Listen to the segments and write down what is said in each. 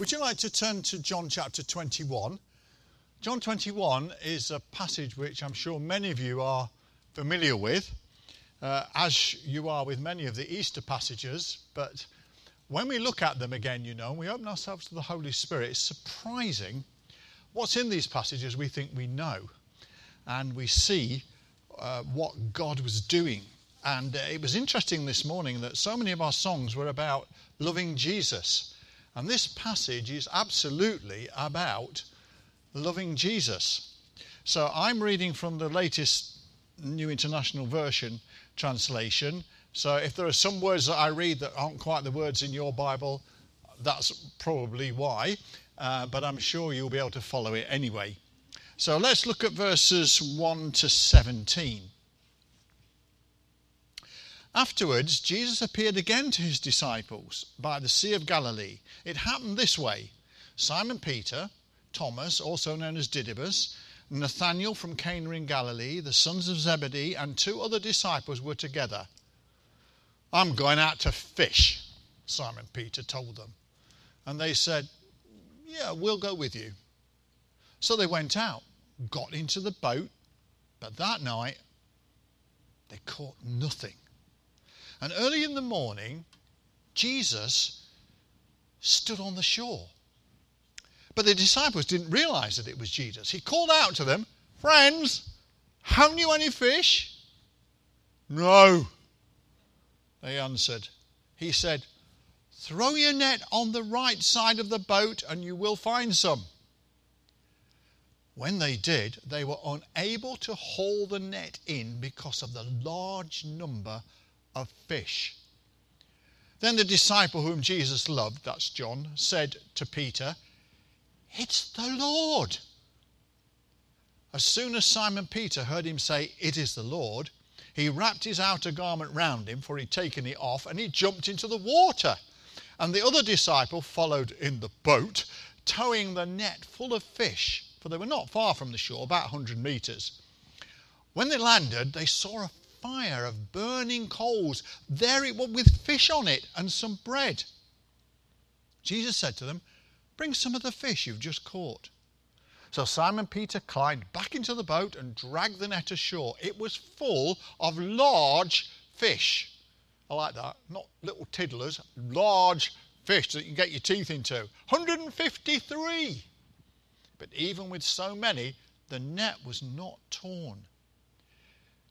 Would you like to turn to John chapter 21? John 21 is a passage which I'm sure many of you are familiar with, uh, as you are with many of the Easter passages. But when we look at them again, you know, and we open ourselves to the Holy Spirit, it's surprising what's in these passages we think we know. And we see uh, what God was doing. And uh, it was interesting this morning that so many of our songs were about loving Jesus. And this passage is absolutely about loving Jesus. So I'm reading from the latest New International Version translation. So if there are some words that I read that aren't quite the words in your Bible, that's probably why. Uh, but I'm sure you'll be able to follow it anyway. So let's look at verses 1 to 17. Afterwards, Jesus appeared again to his disciples by the Sea of Galilee. It happened this way Simon Peter, Thomas, also known as Didymus, Nathanael from Cana in Galilee, the sons of Zebedee, and two other disciples were together. I'm going out to fish, Simon Peter told them. And they said, Yeah, we'll go with you. So they went out, got into the boat, but that night they caught nothing. And early in the morning, Jesus stood on the shore. But the disciples didn't realize that it was Jesus. He called out to them, Friends, haven't you any fish? No, they answered. He said, Throw your net on the right side of the boat and you will find some. When they did, they were unable to haul the net in because of the large number of fish. Then the disciple whom Jesus loved, that's John, said to Peter, It's the Lord. As soon as Simon Peter heard him say, It is the Lord, he wrapped his outer garment round him, for he'd taken it off, and he jumped into the water. And the other disciple followed in the boat, towing the net full of fish, for they were not far from the shore, about a 100 metres. When they landed, they saw a fire of burning coals. There it was with fish on it and some bread. Jesus said to them, Bring some of the fish you've just caught. So Simon Peter climbed back into the boat and dragged the net ashore. It was full of large fish. I like that. Not little tiddlers, large fish that you can get your teeth into. 153. But even with so many, the net was not torn.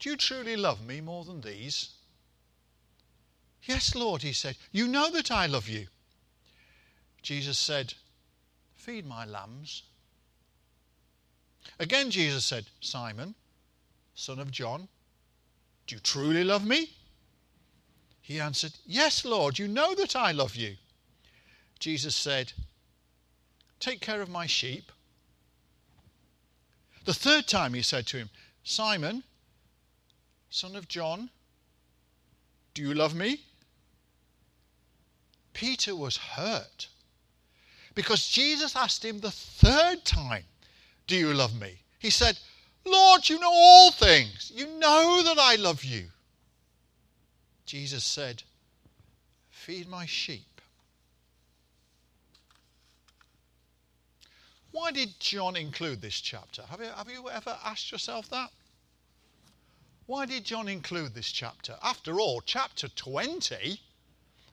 do you truly love me more than these? Yes, Lord, he said. You know that I love you. Jesus said, Feed my lambs. Again, Jesus said, Simon, son of John, do you truly love me? He answered, Yes, Lord, you know that I love you. Jesus said, Take care of my sheep. The third time he said to him, Simon, son of John, do you love me? Peter was hurt because Jesus asked him the third time, Do you love me? He said, Lord, you know all things. You know that I love you. Jesus said, Feed my sheep. Why did John include this chapter? Have you, have you ever asked yourself that? Why did John include this chapter? After all, chapter 20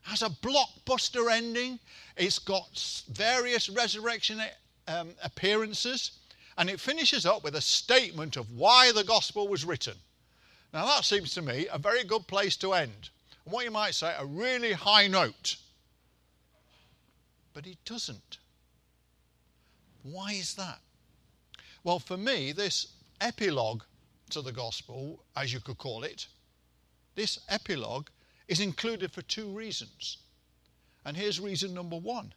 has a blockbuster ending. It's got various resurrection um, appearances, and it finishes up with a statement of why the gospel was written. Now, that seems to me a very good place to end. And what you might say, a really high note. But it doesn't. Why is that? Well, for me, this epilogue to the gospel, as you could call it, this epilogue is included for two reasons. And here's reason number one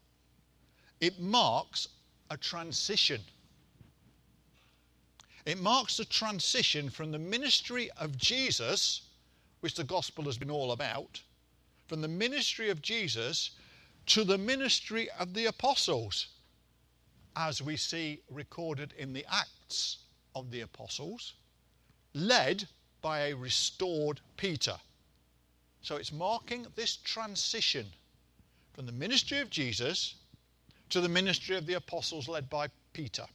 it marks a transition. It marks the transition from the ministry of Jesus, which the gospel has been all about, from the ministry of Jesus to the ministry of the apostles, as we see recorded in the Acts of the Apostles, led by a restored Peter. So it's marking this transition from the ministry of Jesus to the ministry of the apostles led by Peter.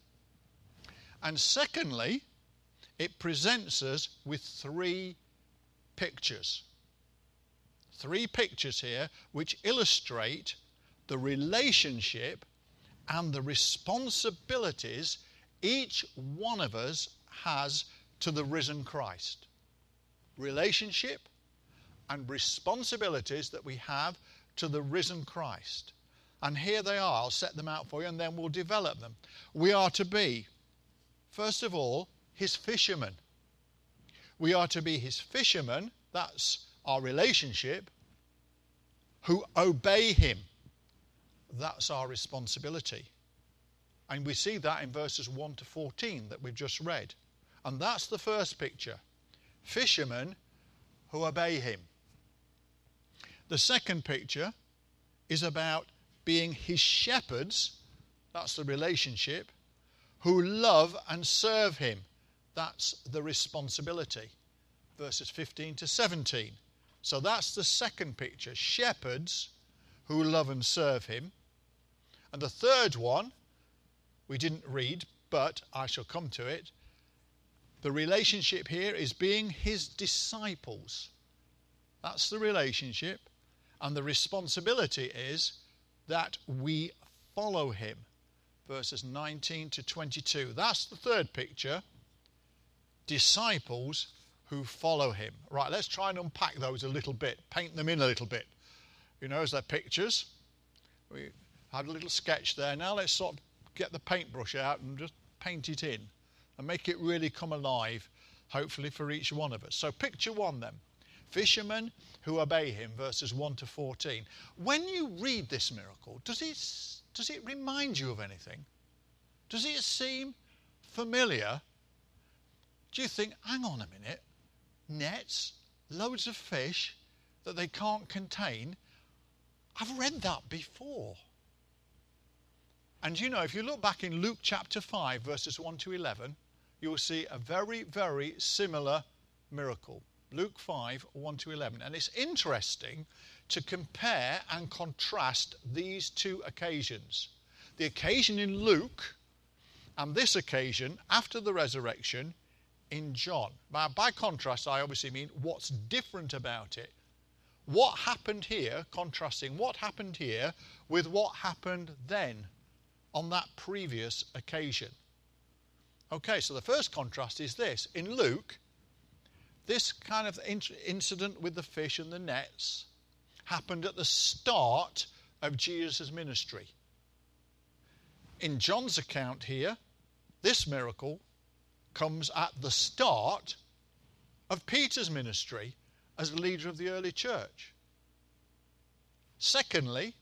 And secondly, it presents us with three pictures. Three pictures here which illustrate the relationship and the responsibilities each one of us has to the risen Christ. Relationship and responsibilities that we have to the risen Christ. And here they are. I'll set them out for you and then we'll develop them. We are to be, first of all, his fishermen. We are to be his fishermen, that's our relationship, who obey him. That's our responsibility. And we see that in verses 1 to 14 that we've just read. And that's the first picture fishermen who obey him. The second picture is about being his shepherds, that's the relationship, who love and serve him, that's the responsibility. Verses 15 to 17. So that's the second picture shepherds who love and serve him. And the third one, we didn't read, but I shall come to it. The relationship here is being his disciples. That's the relationship. And the responsibility is that we follow him. Verses 19 to 22. That's the third picture. Disciples who follow him. Right, let's try and unpack those a little bit, paint them in a little bit. You know, as they're pictures. We had a little sketch there. Now let's sort of get the paintbrush out and just paint it in and make it really come alive, hopefully, for each one of us. So, picture one then fishermen who obey him, verses 1 to 14. When you read this miracle, does it, does it remind you of anything? Does it seem familiar? Do you think, hang on a minute, nets, loads of fish that they can't contain? I've read that before. And you know, if you look back in Luke chapter 5, verses 1 to 11, you will see a very, very similar miracle. Luke 5, 1 to 11. And it's interesting to compare and contrast these two occasions. The occasion in Luke and this occasion after the resurrection in John. Now, by contrast, I obviously mean what's different about it. What happened here, contrasting what happened here with what happened then on that previous occasion. Okay, so the first contrast is this. In Luke, this kind of incident with the fish and the nets happened at the start of Jesus' ministry. In John's account here, this miracle comes at the start of Peter's ministry as leader of the early church. Secondly,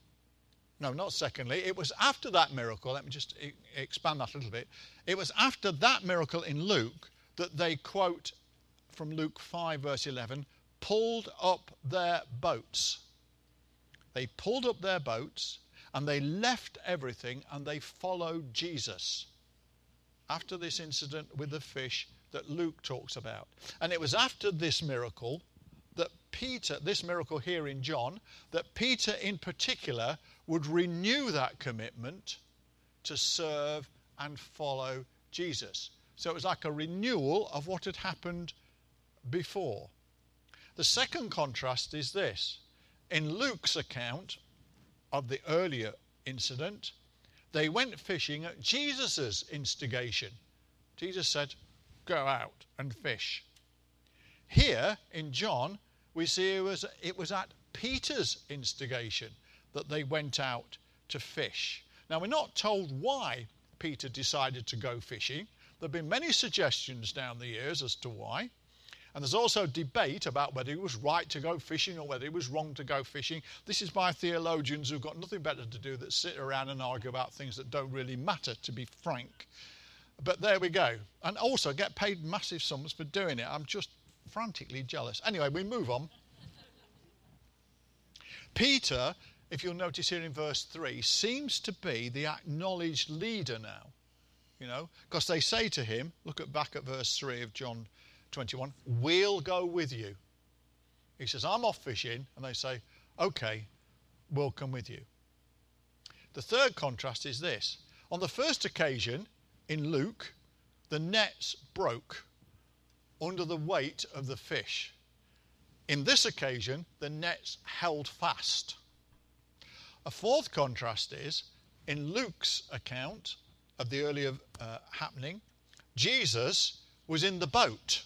no, not secondly. It was after that miracle. Let me just expand that a little bit. It was after that miracle in Luke that they quote from Luke 5, verse 11 pulled up their boats. They pulled up their boats and they left everything and they followed Jesus after this incident with the fish that Luke talks about. And it was after this miracle that Peter, this miracle here in John, that Peter in particular would renew that commitment to serve and follow Jesus. So it was like a renewal of what had happened before. The second contrast is this. In Luke's account of the earlier incident, they went fishing at Jesus' instigation. Jesus said, Go out and fish. Here in John, we see it was, it was at Peter's instigation that they went out to fish. Now, we're not told why Peter decided to go fishing. There have been many suggestions down the years as to why. And there's also debate about whether it was right to go fishing or whether it was wrong to go fishing. This is by theologians who've got nothing better to do than sit around and argue about things that don't really matter, to be frank. But there we go. And also get paid massive sums for doing it. I'm just frantically jealous. Anyway, we move on. Peter, if you'll notice here in verse 3, seems to be the acknowledged leader now. You know, because they say to him, look at back at verse 3 of John 21, we'll go with you. He says, I'm off fishing. And they say, okay, we'll come with you. The third contrast is this. On the first occasion in Luke, the nets broke under the weight of the fish. In this occasion, the nets held fast. A fourth contrast is in Luke's account of the earlier uh, happening, Jesus was in the boat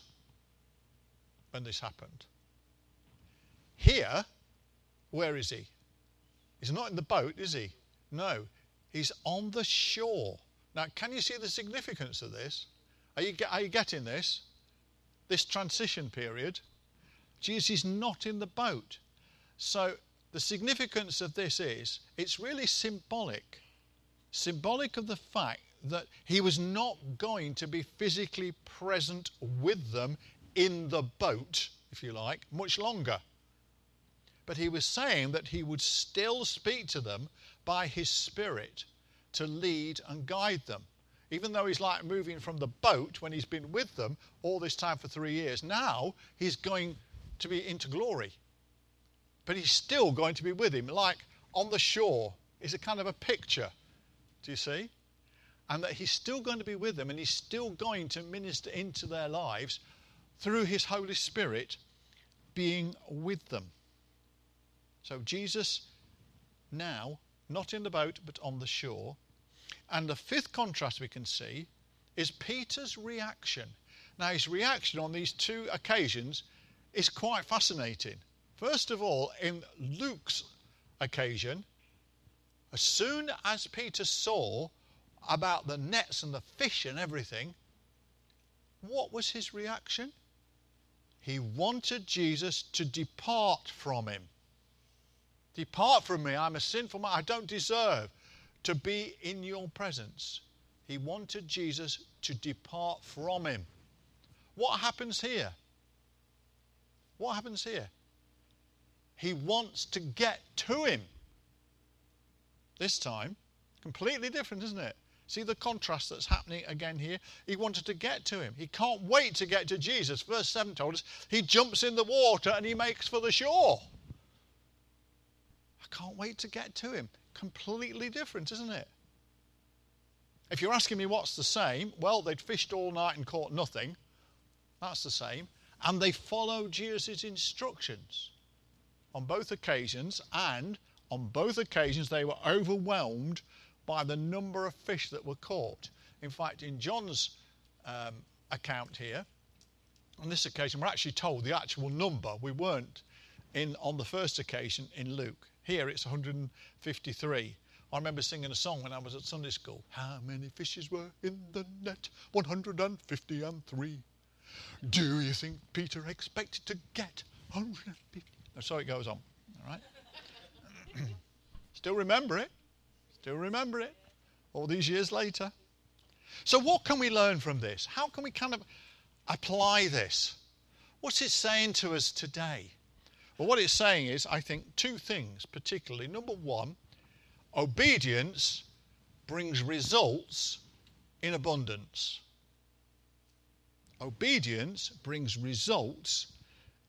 when this happened. Here, where is he? He's not in the boat, is he? No, he's on the shore. Now, can you see the significance of this? Are you, are you getting this? This transition period? Jesus is not in the boat. So, the significance of this is it's really symbolic. Symbolic of the fact that he was not going to be physically present with them in the boat, if you like, much longer. But he was saying that he would still speak to them by his Spirit to lead and guide them. Even though he's like moving from the boat when he's been with them all this time for three years, now he's going to be into glory. But he's still going to be with him, like on the shore. Is a kind of a picture. Do you see? And that he's still going to be with them and he's still going to minister into their lives through his Holy Spirit being with them. So Jesus now, not in the boat, but on the shore. And the fifth contrast we can see is Peter's reaction. Now, his reaction on these two occasions is quite fascinating. First of all, in Luke's occasion, as soon as Peter saw about the nets and the fish and everything, what was his reaction? He wanted Jesus to depart from him. Depart from me, I'm a sinful man, I don't deserve to be in your presence. He wanted Jesus to depart from him. What happens here? What happens here? He wants to get to him. This time, completely different, isn't it? See the contrast that's happening again here? He wanted to get to him. He can't wait to get to Jesus. Verse 7 told us he jumps in the water and he makes for the shore. I can't wait to get to him. Completely different, isn't it? If you're asking me what's the same, well, they'd fished all night and caught nothing. That's the same. And they followed Jesus' instructions on both occasions, and on both occasions they were overwhelmed by the number of fish that were caught. In fact, in John's um, account here, on this occasion, we're actually told the actual number. We weren't in on the first occasion in Luke. Here it's 153. I remember singing a song when I was at Sunday school. How many fishes were in the net? 150 and three. Do you think Peter expected to get 150? So it goes on. All right. Still remember it. Still remember it all these years later. So, what can we learn from this? How can we kind of apply this? What's it saying to us today? Well, what it's saying is, I think, two things particularly. Number one, obedience brings results in abundance. Obedience brings results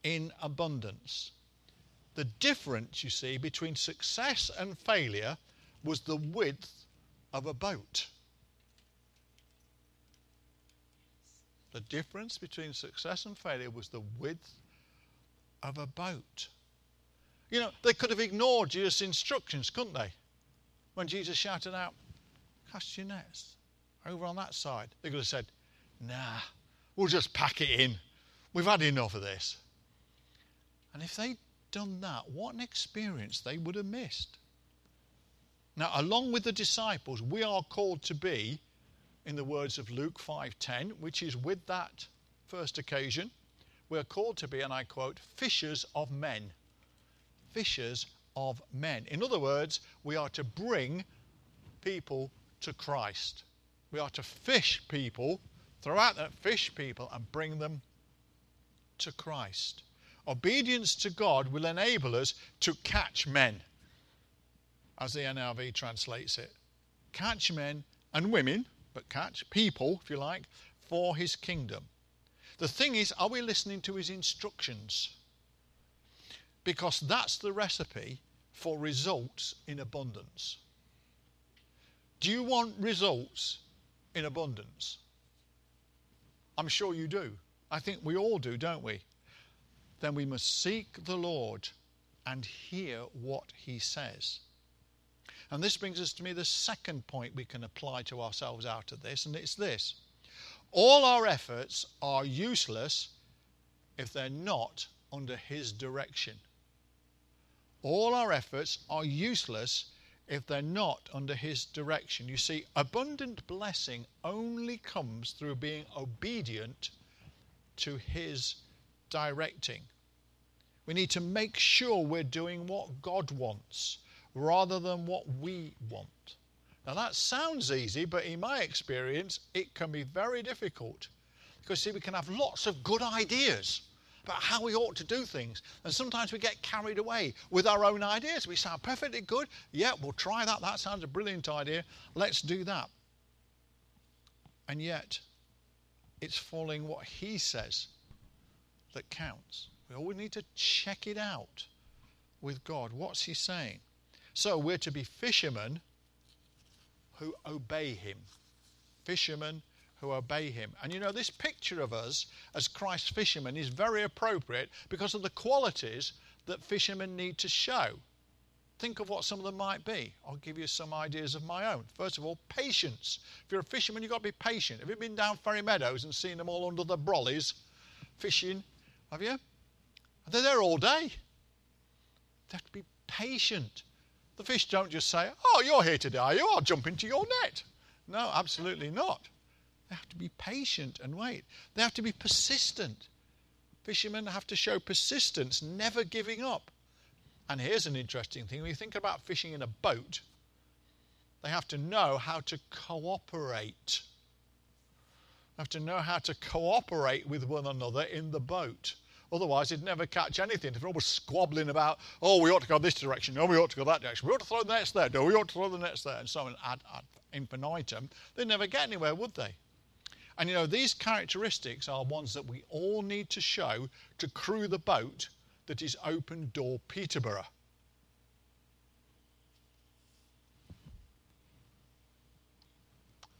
in abundance. The difference, you see, between success and failure was the width of a boat. The difference between success and failure was the width of a boat. You know, they could have ignored Jesus' instructions, couldn't they? When Jesus shouted out, Cast your nets over on that side. They could have said, Nah, we'll just pack it in. We've had enough of this. And if they'd done that, what an experience they would have missed. Now, along with the disciples, we are called to be, in the words of Luke 5:10, which is with that first occasion, we're called to be, and I quote, fishers of men. Fishers of men. In other words, we are to bring people to Christ. We are to fish people, throw out that fish people, and bring them to Christ. Obedience to God will enable us to catch men, as the NRV translates it. Catch men and women, but catch people, if you like, for his kingdom. The thing is, are we listening to his instructions? Because that's the recipe for results in abundance. Do you want results in abundance? I'm sure you do. I think we all do, don't we? Then we must seek the Lord and hear what he says. And this brings us to me the second point we can apply to ourselves out of this, and it's this all our efforts are useless if they're not under his direction. All our efforts are useless if they're not under His direction. You see, abundant blessing only comes through being obedient to His directing. We need to make sure we're doing what God wants rather than what we want. Now, that sounds easy, but in my experience, it can be very difficult. Because, see, we can have lots of good ideas about how we ought to do things. And sometimes we get carried away with our own ideas. We sound perfectly good. Yeah, we'll try that. That sounds a brilliant idea. Let's do that. And yet, it's following what he says that counts. We always need to check it out with God. What's he saying? So we're to be fishermen who obey him. Fishermen who obey him. And you know, this picture of us as Christ's fishermen is very appropriate because of the qualities that fishermen need to show. Think of what some of them might be. I'll give you some ideas of my own. First of all, patience. If you're a fisherman, you've got to be patient. Have you been down Ferry Meadows and seen them all under the brollies fishing? Have you? Are They're there all day. They have to be patient. The fish don't just say, Oh, you're here today, are you? I'll jump into your net. No, absolutely not. They have to be patient and wait. They have to be persistent. Fishermen have to show persistence, never giving up. And here's an interesting thing when you think about fishing in a boat, they have to know how to cooperate. They have to know how to cooperate with one another in the boat. Otherwise, they'd never catch anything. If they're always squabbling about, oh, we ought to go this direction, no, we ought to go that direction, we ought to throw the nets there, no, we ought to throw the nets there, and so on ad, ad infinitum, they'd never get anywhere, would they? And you know, these characteristics are ones that we all need to show to crew the boat that is Open Door Peterborough.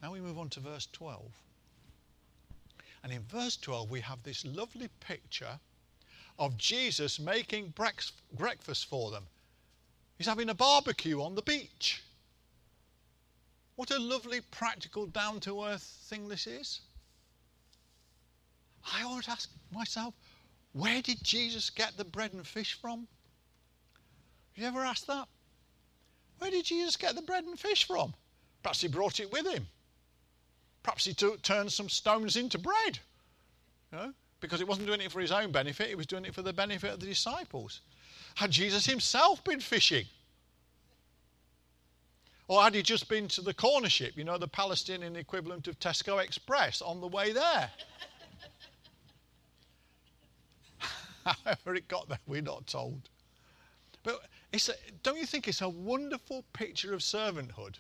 Now we move on to verse 12. And in verse 12, we have this lovely picture of Jesus making breakfast for them. He's having a barbecue on the beach. What a lovely, practical, down to earth thing this is. I always ask myself, where did Jesus get the bread and fish from? Have you ever asked that? Where did Jesus get the bread and fish from? Perhaps he brought it with him. Perhaps he turned some stones into bread. You know? Because he wasn't doing it for his own benefit, he was doing it for the benefit of the disciples. Had Jesus himself been fishing? Or had he just been to the corner ship, you know, the Palestinian equivalent of Tesco Express, on the way there? However, it got there, we're not told. But it's a, don't you think it's a wonderful picture of servanthood?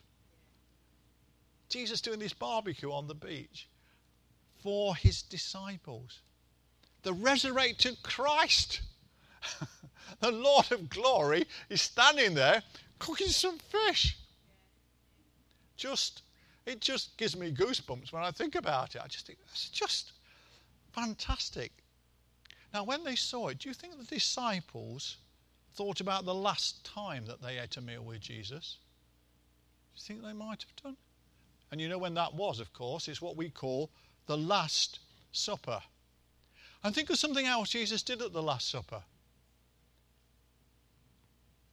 Jesus doing this barbecue on the beach for his disciples. The resurrected Christ, the Lord of glory, is standing there cooking some fish. Just, it just gives me goosebumps when I think about it. I just think it's just fantastic. Now, when they saw it, do you think the disciples thought about the last time that they ate a meal with Jesus? Do you think they might have done? And you know when that was, of course, it's what we call the Last Supper. And think of something else Jesus did at the Last Supper.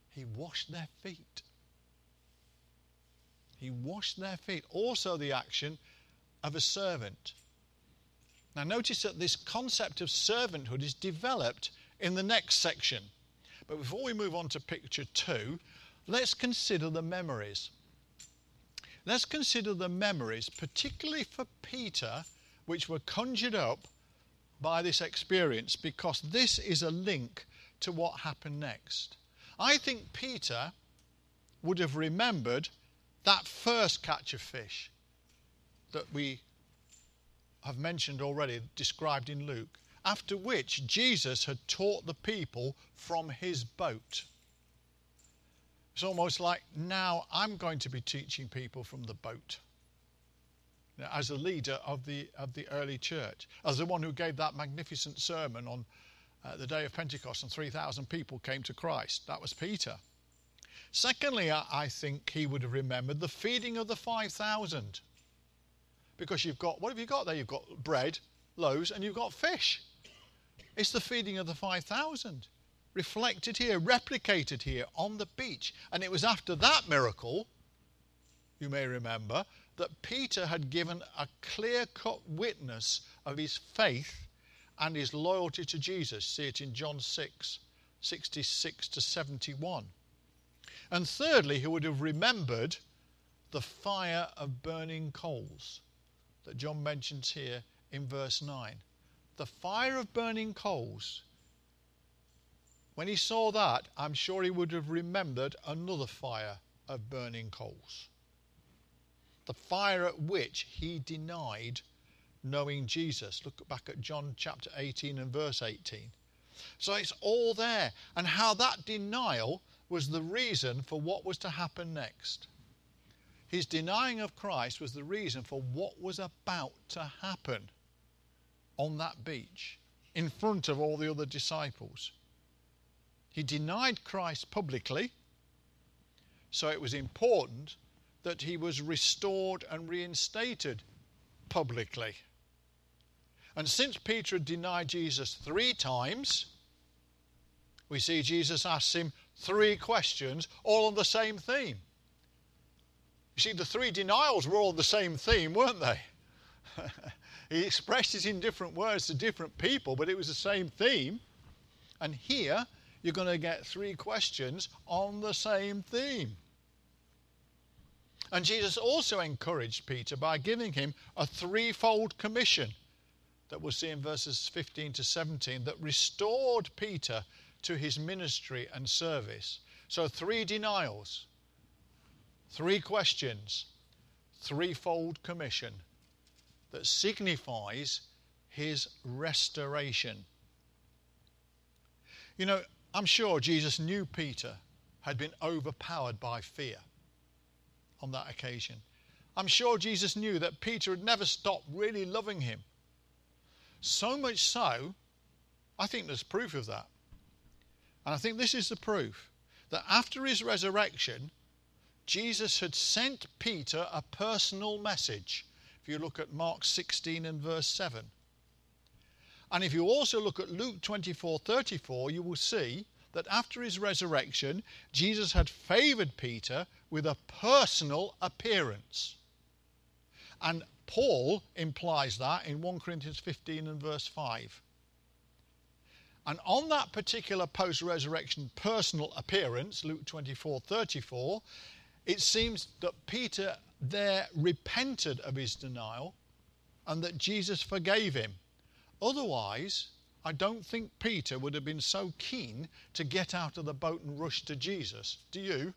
He washed their feet. He washed their feet. Also, the action of a servant. Now, notice that this concept of servanthood is developed in the next section. But before we move on to picture two, let's consider the memories. Let's consider the memories, particularly for Peter, which were conjured up by this experience, because this is a link to what happened next. I think Peter would have remembered that first catch of fish that we have mentioned already, described in Luke, after which Jesus had taught the people from his boat. It's almost like now I'm going to be teaching people from the boat. As a leader of the, of the early church, as the one who gave that magnificent sermon on uh, the day of Pentecost and 3,000 people came to Christ. That was Peter. Secondly, I, I think he would have remembered the feeding of the 5,000 because you've got, what have you got there? You've got bread, loaves, and you've got fish. It's the feeding of the 5,000, reflected here, replicated here on the beach. And it was after that miracle, you may remember, that Peter had given a clear cut witness of his faith and his loyalty to Jesus. See it in John 6 66 to 71. And thirdly, he would have remembered the fire of burning coals that John mentions here in verse 9. The fire of burning coals. When he saw that, I'm sure he would have remembered another fire of burning coals. The fire at which he denied knowing Jesus. Look back at John chapter 18 and verse 18. So it's all there. And how that denial was the reason for what was to happen next. His denying of Christ was the reason for what was about to happen on that beach in front of all the other disciples. He denied Christ publicly, so it was important that he was restored and reinstated publicly. And since Peter had denied Jesus three times, we see Jesus asks him three questions, all on the same theme. You see, the three denials were all the same theme, weren't they? he expressed it in different words to different people, but it was the same theme. And here, you're going to get three questions on the same theme. And Jesus also encouraged Peter by giving him a threefold commission that we'll see in verses 15 to 17 that restored Peter to his ministry and service. So, three denials Three questions, threefold commission that signifies his restoration. You know, I'm sure Jesus knew Peter had been overpowered by fear on that occasion. I'm sure Jesus knew that Peter had never stopped really loving him. So much so, I think there's proof of that. And I think this is the proof that after his resurrection, Jesus had sent Peter a personal message. If you look at Mark 16 and verse 7. And if you also look at Luke 24 34, you will see that after his resurrection, Jesus had favored Peter with a personal appearance. And Paul implies that in 1 Corinthians 15 and verse 5. And on that particular post resurrection personal appearance, Luke 24 34, it seems that Peter there repented of his denial and that Jesus forgave him. Otherwise, I don't think Peter would have been so keen to get out of the boat and rush to Jesus. Do you?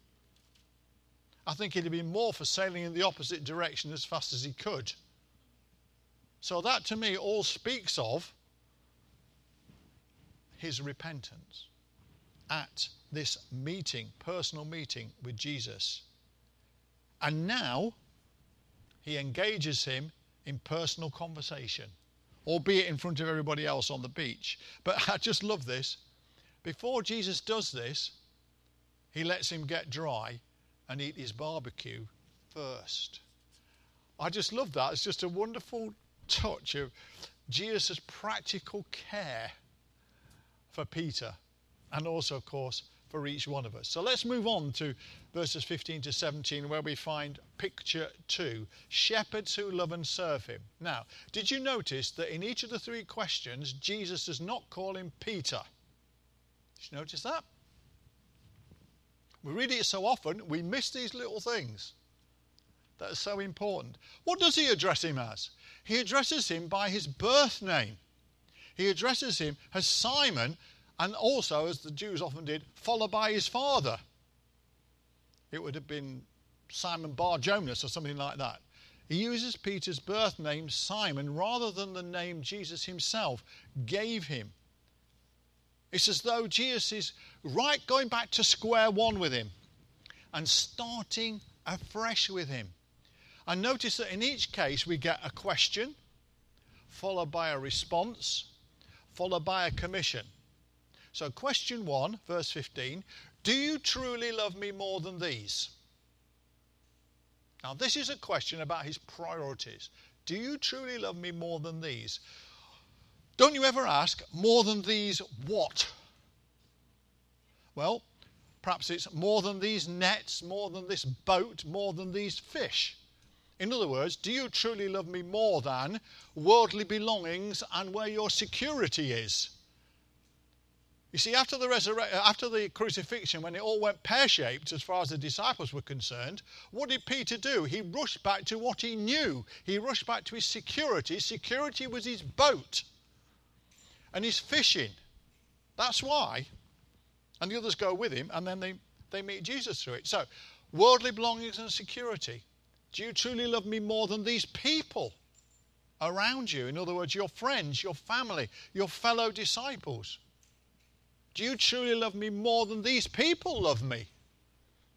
I think he'd have been more for sailing in the opposite direction as fast as he could. So, that to me all speaks of his repentance at this meeting, personal meeting with Jesus. And now he engages him in personal conversation, albeit in front of everybody else on the beach. But I just love this. Before Jesus does this, he lets him get dry and eat his barbecue first. I just love that. It's just a wonderful touch of Jesus' practical care for Peter and also, of course, for each one of us. So let's move on to verses 15 to 17, where we find picture two shepherds who love and serve him. Now, did you notice that in each of the three questions, Jesus does not call him Peter? Did you notice that? We read it so often, we miss these little things that are so important. What does he address him as? He addresses him by his birth name. He addresses him as Simon, and also, as the Jews often did, followed by his father. It would have been Simon Bar Jonas or something like that. He uses Peter's birth name, Simon, rather than the name Jesus himself gave him. It's as though Jesus is right going back to square one with him and starting afresh with him. And notice that in each case we get a question, followed by a response, followed by a commission. So, question one, verse 15 Do you truly love me more than these? Now, this is a question about his priorities. Do you truly love me more than these? Don't you ever ask, more than these what? Well, perhaps it's more than these nets, more than this boat, more than these fish. In other words, do you truly love me more than worldly belongings and where your security is? You see, after the, resurrection, after the crucifixion, when it all went pear shaped as far as the disciples were concerned, what did Peter do? He rushed back to what he knew. He rushed back to his security. Security was his boat and he's fishing. That's why. And the others go with him, and then they, they meet Jesus through it. So, worldly belongings and security. Do you truly love me more than these people around you? In other words, your friends, your family, your fellow disciples. Do you truly love me more than these people love me?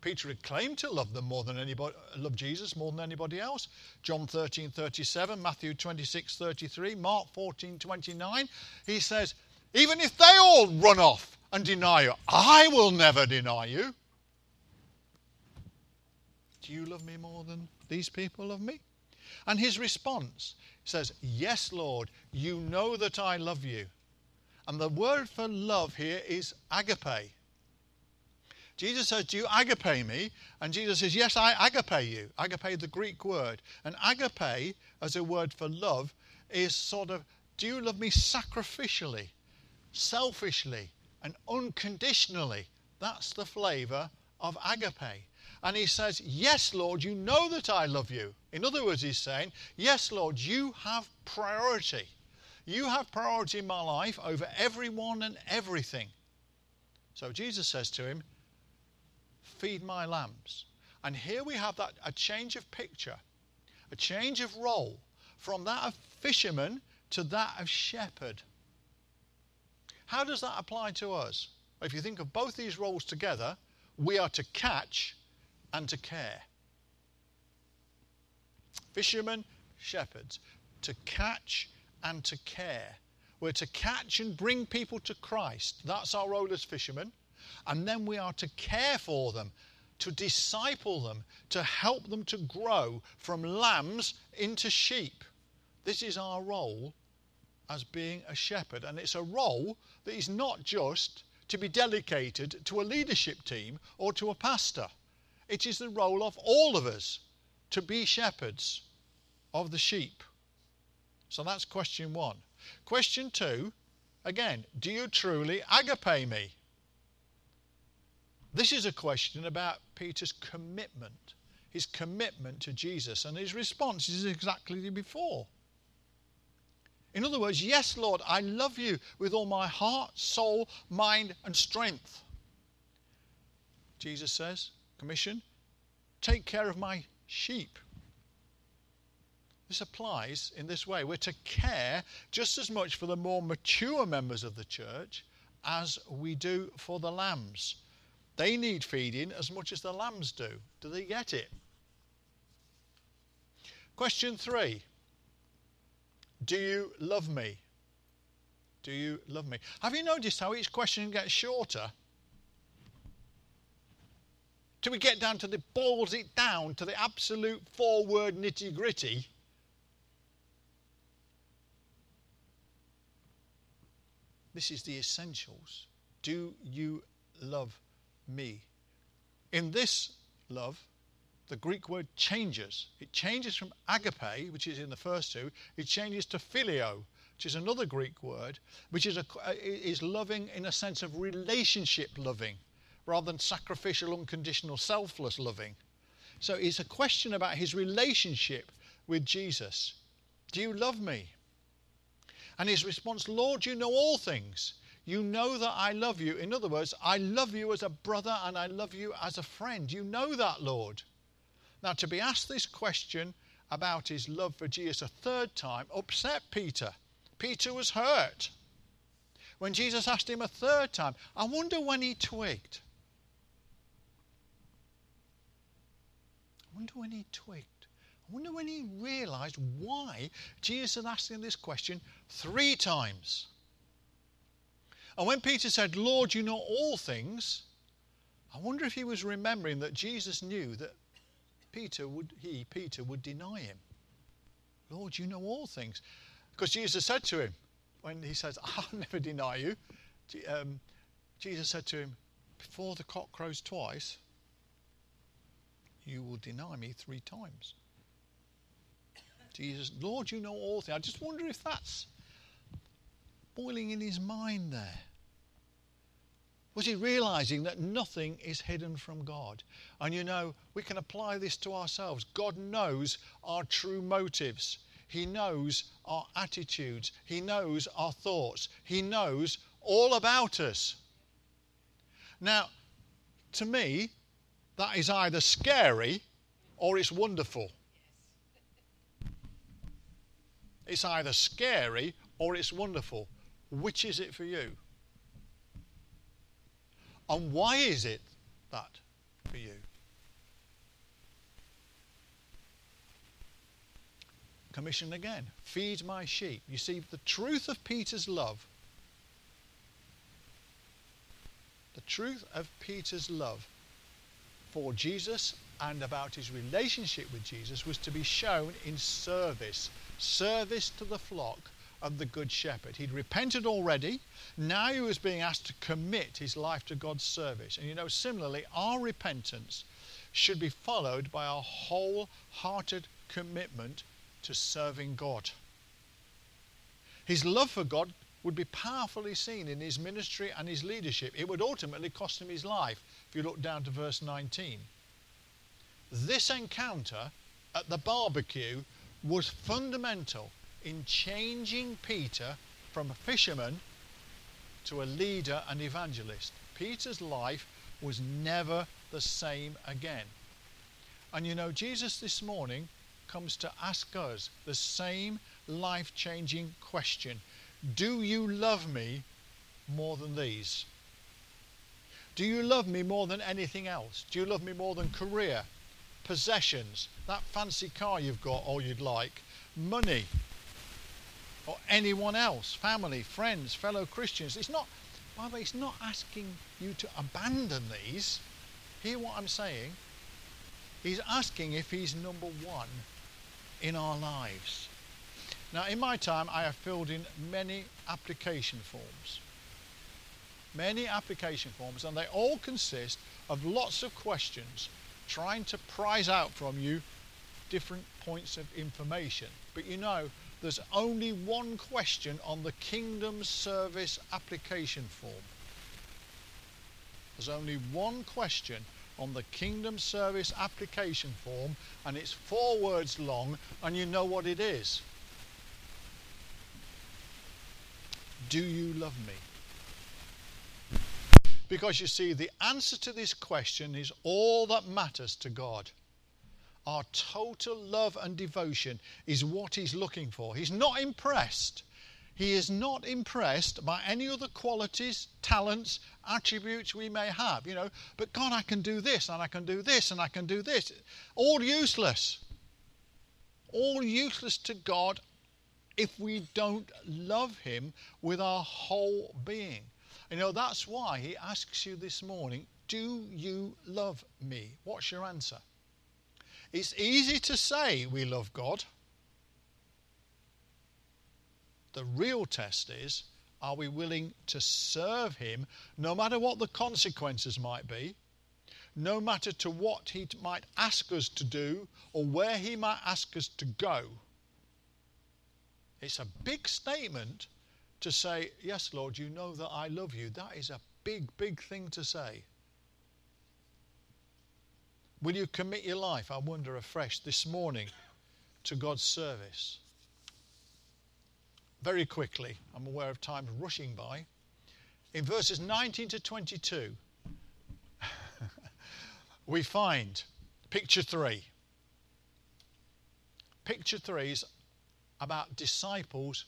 Peter had claimed to love them more than anybody, love Jesus more than anybody else. John 13, 37, Matthew 26, 33, Mark 14, 29. He says, even if they all run off and deny you, I will never deny you. Do you love me more than these people love me? And his response says, Yes, Lord, you know that I love you. And the word for love here is agape. Jesus says, Do you agape me? And Jesus says, Yes, I agape you. Agape, the Greek word. And agape, as a word for love, is sort of, Do you love me sacrificially, selfishly, and unconditionally? That's the flavour of agape. And he says, Yes, Lord, you know that I love you. In other words, he's saying, Yes, Lord, you have priority. You have priority in my life over everyone and everything. So Jesus says to him, Feed my lambs. And here we have that a change of picture, a change of role from that of fisherman to that of shepherd. How does that apply to us? If you think of both these roles together, we are to catch and to care. Fishermen, shepherds, to catch and to care. We're to catch and bring people to Christ. That's our role as fishermen. And then we are to care for them, to disciple them, to help them to grow from lambs into sheep. This is our role as being a shepherd. And it's a role that is not just to be delegated to a leadership team or to a pastor. It is the role of all of us to be shepherds of the sheep. So that's question one. Question two again, do you truly agape me? This is a question about Peter's commitment, his commitment to Jesus, and his response is exactly the before. In other words, yes, Lord, I love you with all my heart, soul, mind, and strength. Jesus says, Commission, take care of my sheep. This applies in this way. We're to care just as much for the more mature members of the church as we do for the lambs. They need feeding as much as the lambs do. Do they get it? Question three Do you love me? Do you love me? Have you noticed how each question gets shorter? Till we get down to the boils it down to the absolute four word nitty gritty. This is the essentials. Do you love me. In this love, the Greek word changes. It changes from agape, which is in the first two, it changes to phileo, which is another Greek word, which is, a, uh, is loving in a sense of relationship loving rather than sacrificial, unconditional, selfless loving. So it's a question about his relationship with Jesus. Do you love me? And his response, Lord, you know all things. You know that I love you. In other words, I love you as a brother and I love you as a friend. You know that, Lord. Now, to be asked this question about his love for Jesus a third time upset Peter. Peter was hurt. When Jesus asked him a third time, I wonder when he twigged. I wonder when he twigged. I wonder when he realized why Jesus had asked him this question three times. And when Peter said, Lord, you know all things, I wonder if he was remembering that Jesus knew that Peter would, he, Peter, would deny him. Lord, you know all things. Because Jesus said to him, when he says, I'll never deny you, um, Jesus said to him, Before the cock crows twice, you will deny me three times. Jesus, Lord, you know all things. I just wonder if that's boiling in his mind there. Was he realizing that nothing is hidden from God? And you know, we can apply this to ourselves. God knows our true motives, He knows our attitudes, He knows our thoughts, He knows all about us. Now, to me, that is either scary or it's wonderful. It's either scary or it's wonderful. Which is it for you? And why is it that for you? Commission again feed my sheep. You see, the truth of Peter's love, the truth of Peter's love for Jesus and about his relationship with Jesus was to be shown in service service to the flock of the Good Shepherd. He'd repented already. Now he was being asked to commit his life to God's service. And you know, similarly, our repentance should be followed by a wholehearted commitment to serving God. His love for God would be powerfully seen in his ministry and his leadership. It would ultimately cost him his life, if you look down to verse 19. This encounter at the barbecue was fundamental in changing Peter from a fisherman to a leader and evangelist. Peter's life was never the same again. And you know, Jesus this morning comes to ask us the same life changing question Do you love me more than these? Do you love me more than anything else? Do you love me more than career, possessions, that fancy car you've got or you'd like, money, or anyone else, family, friends, fellow Christians. It's not, by the way, it's not asking you to abandon these. Hear what I'm saying? He's asking if he's number one in our lives. Now, in my time, I have filled in many application forms. Many application forms, and they all consist of lots of questions trying to prize out from you different points of information. But you know, there's only one question on the Kingdom Service application form. There's only one question on the Kingdom Service application form, and it's four words long, and you know what it is. Do you love me? Because you see, the answer to this question is all that matters to God. Our total love and devotion is what He's looking for. He's not impressed. He is not impressed by any other qualities, talents, attributes we may have. You know, but God, I can do this, and I can do this, and I can do this. All useless. All useless to God if we don't love Him with our whole being. You know, that's why he asks you this morning, Do you love me? What's your answer? It's easy to say we love God. The real test is, Are we willing to serve Him no matter what the consequences might be? No matter to what He might ask us to do or where He might ask us to go? It's a big statement to say, Yes, Lord, you know that I love you. That is a big, big thing to say. Will you commit your life, I wonder afresh, this morning to God's service? Very quickly, I'm aware of time rushing by. In verses 19 to 22, we find picture three. Picture three is about disciples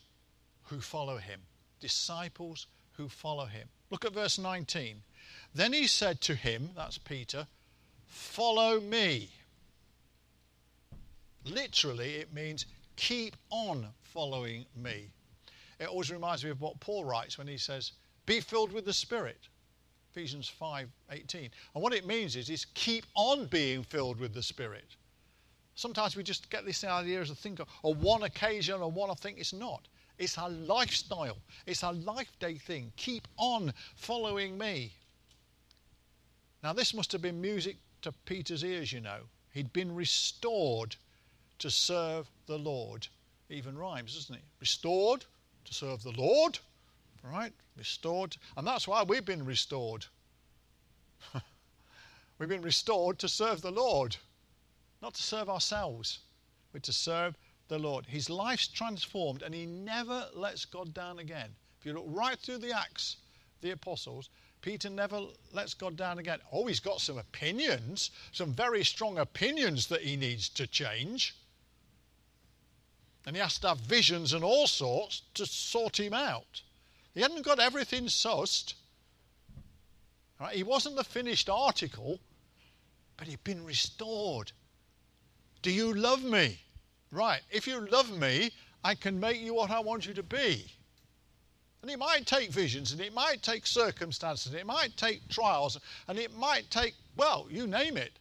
who follow him. Disciples who follow him. Look at verse 19. Then he said to him, that's Peter, Follow me. Literally, it means keep on following me. It always reminds me of what Paul writes when he says, Be filled with the Spirit. Ephesians 5 18. And what it means is, is keep on being filled with the Spirit. Sometimes we just get this idea as a thing or one occasion or one I think it's not. It's a lifestyle. It's a life day thing. Keep on following me. Now this must have been music to Peter's ears, you know. He'd been restored to serve the Lord. Even rhymes, doesn't it? Restored to serve the Lord, right? Restored. And that's why we've been restored. we've been restored to serve the Lord, not to serve ourselves, but to serve the Lord. His life's transformed and he never lets God down again. If you look right through the Acts, the apostles, Peter never lets God down again. Oh, he's got some opinions, some very strong opinions that he needs to change. And he has to have visions and all sorts to sort him out. He hadn't got everything sussed. Right? He wasn't the finished article, but he'd been restored. Do you love me? Right, if you love me, I can make you what I want you to be. And it might take visions, and it might take circumstances, and it might take trials, and it might take, well, you name it.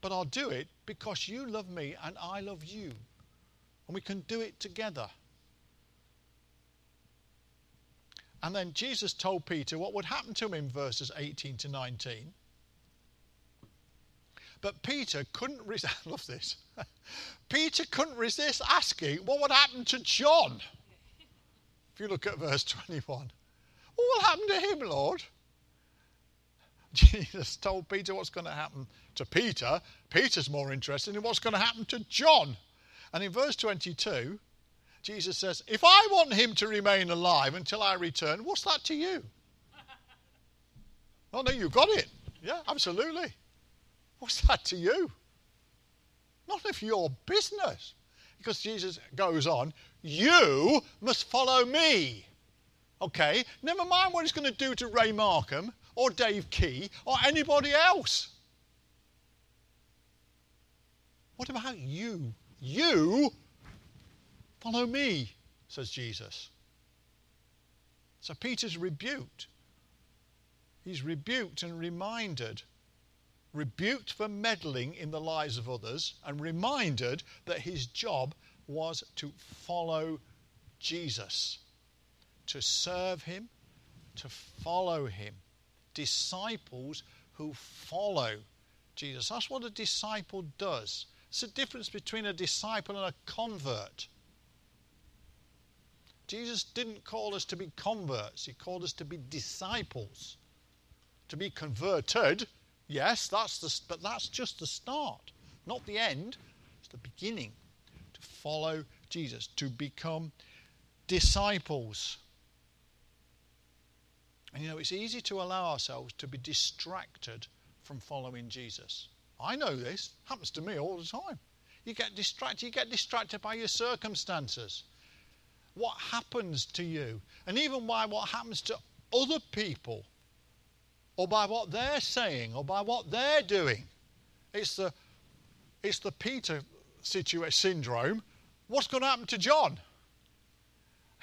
But I'll do it because you love me and I love you. And we can do it together. And then Jesus told Peter what would happen to him in verses 18 to 19. But Peter couldn't resist. I love this. Peter couldn't resist asking what would happen to John. If you look at verse 21, what will happen to him, Lord? Jesus told Peter what's going to happen to Peter. Peter's more interested in what's going to happen to John. And in verse 22, Jesus says, If I want him to remain alive until I return, what's that to you? oh, no, you got it. Yeah, absolutely. What's that to you? Not of your business. Because Jesus goes on, you must follow me. Okay, never mind what he's going to do to Ray Markham or Dave Key or anybody else. What about you? You follow me, says Jesus. So Peter's rebuked. He's rebuked and reminded rebuked for meddling in the lives of others, and reminded that his job was to follow Jesus, to serve him, to follow him. Disciples who follow Jesus. That's what a disciple does. It's the difference between a disciple and a convert. Jesus didn't call us to be converts, He called us to be disciples. To be converted Yes, that's the, but that's just the start, not the end. It's the beginning follow Jesus, to become disciples. And you know, it's easy to allow ourselves to be distracted from following Jesus. I know this, happens to me all the time. You get distracted, you get distracted by your circumstances. What happens to you, and even by what happens to other people or by what they're saying or by what they're doing. It's the, it's the Peter situation, syndrome. What's going to happen to John?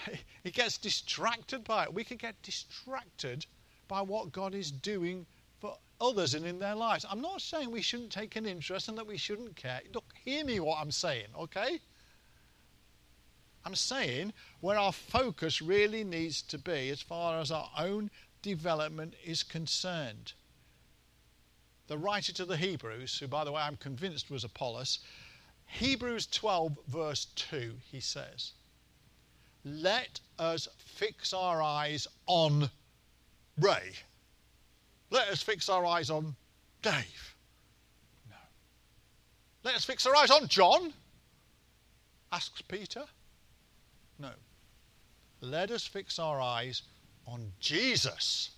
He gets distracted by it. We can get distracted by what God is doing for others and in their lives. I'm not saying we shouldn't take an interest and that we shouldn't care. Look, hear me what I'm saying, okay? I'm saying where our focus really needs to be as far as our own development is concerned. The writer to the Hebrews, who by the way I'm convinced was Apollos, Hebrews 12, verse 2, he says, Let us fix our eyes on Ray. Let us fix our eyes on Dave. No. Let us fix our eyes on John, asks Peter. No. Let us fix our eyes on Jesus.